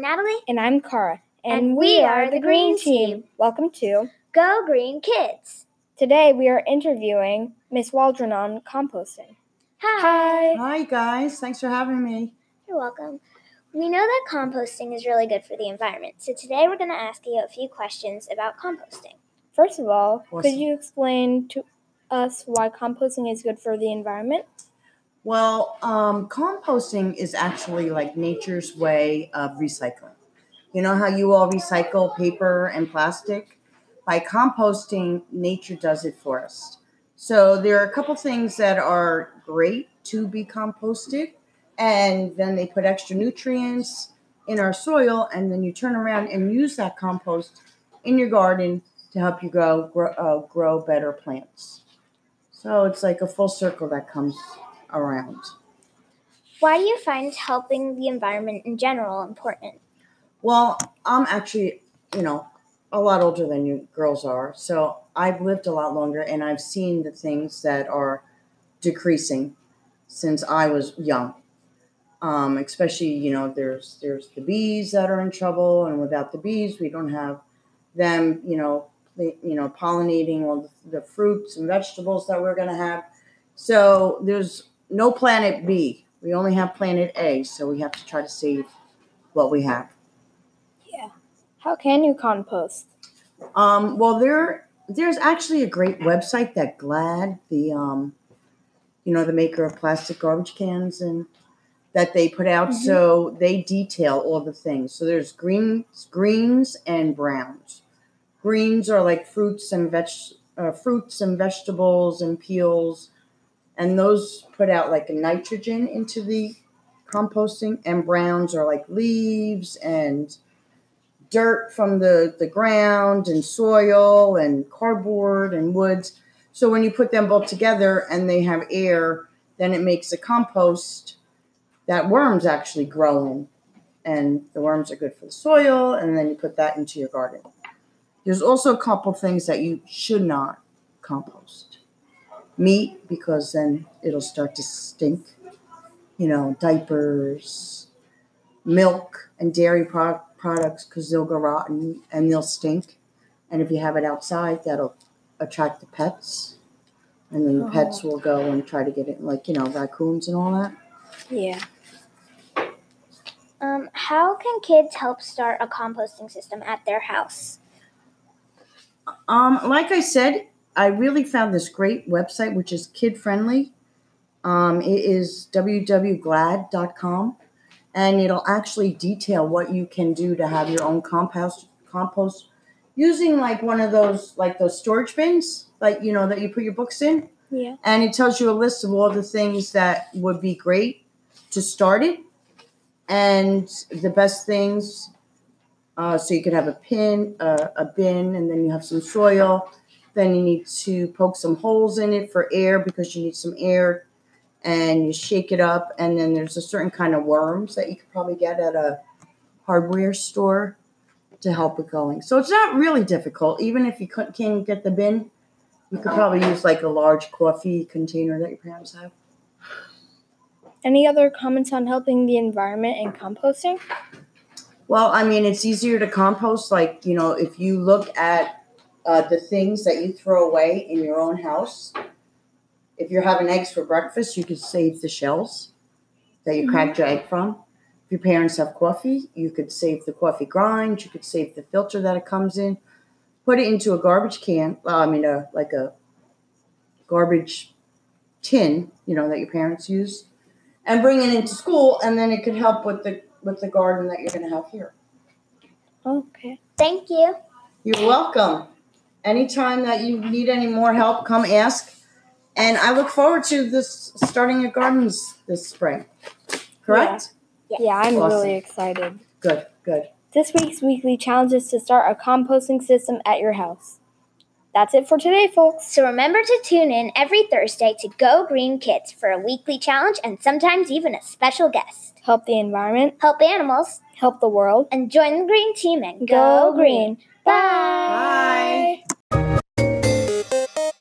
I'm Natalie. And I'm Cara. And we are the Green Team. Welcome to Go Green Kids. Today we are interviewing Miss Waldron on composting. Hi. Hi, guys. Thanks for having me. You're welcome. We know that composting is really good for the environment, so today we're going to ask you a few questions about composting. First of all, Awesome. could you explain to us why composting is good for the environment? Well, um, composting is actually like nature's way of recycling. You know how you all recycle paper and plastic? By composting, nature does it for us. So there are a couple things that are great to be composted, and then they put extra nutrients in our soil, and then you turn around and use that compost in your garden to help you grow grow, uh, grow better plants. So it's like a full circle that comes around. Why do you find helping the environment in general important? Well, I'm actually, you know, a lot older than you girls are. So I've lived a lot longer and I've seen the things that are decreasing since I was young. Um, especially, you know, there's there's the bees that are in trouble, and without the bees, we don't have them, you know, you know, pollinating all the, the fruits and vegetables that we're going to have. So there's no planet B. We only have planet A. So we have to try to save what we have. Yeah. How can you compost? Um, well, there there's actually a great website that Glad, the um, you know, the maker of plastic garbage cans and that they put out. Mhm. So they detail all the things. So there's greens, greens and browns. Greens are like fruits and veg, uh, fruits and vegetables and peels, and those put out like nitrogen into the composting. And browns are like leaves and dirt from the, the ground and soil and cardboard and woods. So when you put them both together and they have air, then it makes a compost that worms actually grow in. And the worms are good for the soil, and then you put that into your garden. There's also a couple things that you should not compost. Meat, because then it'll start to stink. You know, diapers, milk, and dairy pro- products because they'll go rotten and they'll stink. And if you have it outside, that'll attract the pets. And then the Oh. pets will go and try to get it, like, you know, raccoons and all that. Yeah. Um, how can kids help start a composting system at their house? Um, like I said, I really found this great website, which is kid friendly. Um, it is www.glad.com, and it'll actually detail what you can do to have your own compost compost using like one of those like those storage bins, like you know that you put your books in, Yeah. and it tells you a list of all the things that would be great to start it, and the best things uh, so you could have a pin, uh, a bin, and then you have some soil. Then you need to poke some holes in it for air because you need some air. And you shake it up, and then there's a certain kind of worms that you could probably get at a hardware store to help it going. So it's not really difficult. Even if you can't get the bin, you could probably use like a large coffee container that your parents have. Any other comments on helping the environment and composting? Well, I mean, it's easier to compost. Like, you know, if you look at uh, the things that you throw away in your own house, if you're having eggs for breakfast, you could save the shells that you cracked your egg from. If your parents have coffee, you could save the coffee grind. You could save the filter that it comes in. Put it into a garbage can. uh, I mean, a, like a garbage tin, you know, that your parents use, and bring it into school, and then it could help with the with the garden that you're going to have here. Okay. Thank you. You're welcome. Anytime that you need any more help, come ask. And I look forward to this starting your gardens this spring. Correct? Yeah, I'm Awesome. really excited. Good, good. This week's weekly challenge is to start a composting system at your house. That's it for today, folks. So remember to tune in every Thursday to Go Green Kids for a weekly challenge and sometimes even a special guest. Help the environment, Help animals help the world, and join the green team and go green. Bye. Bye.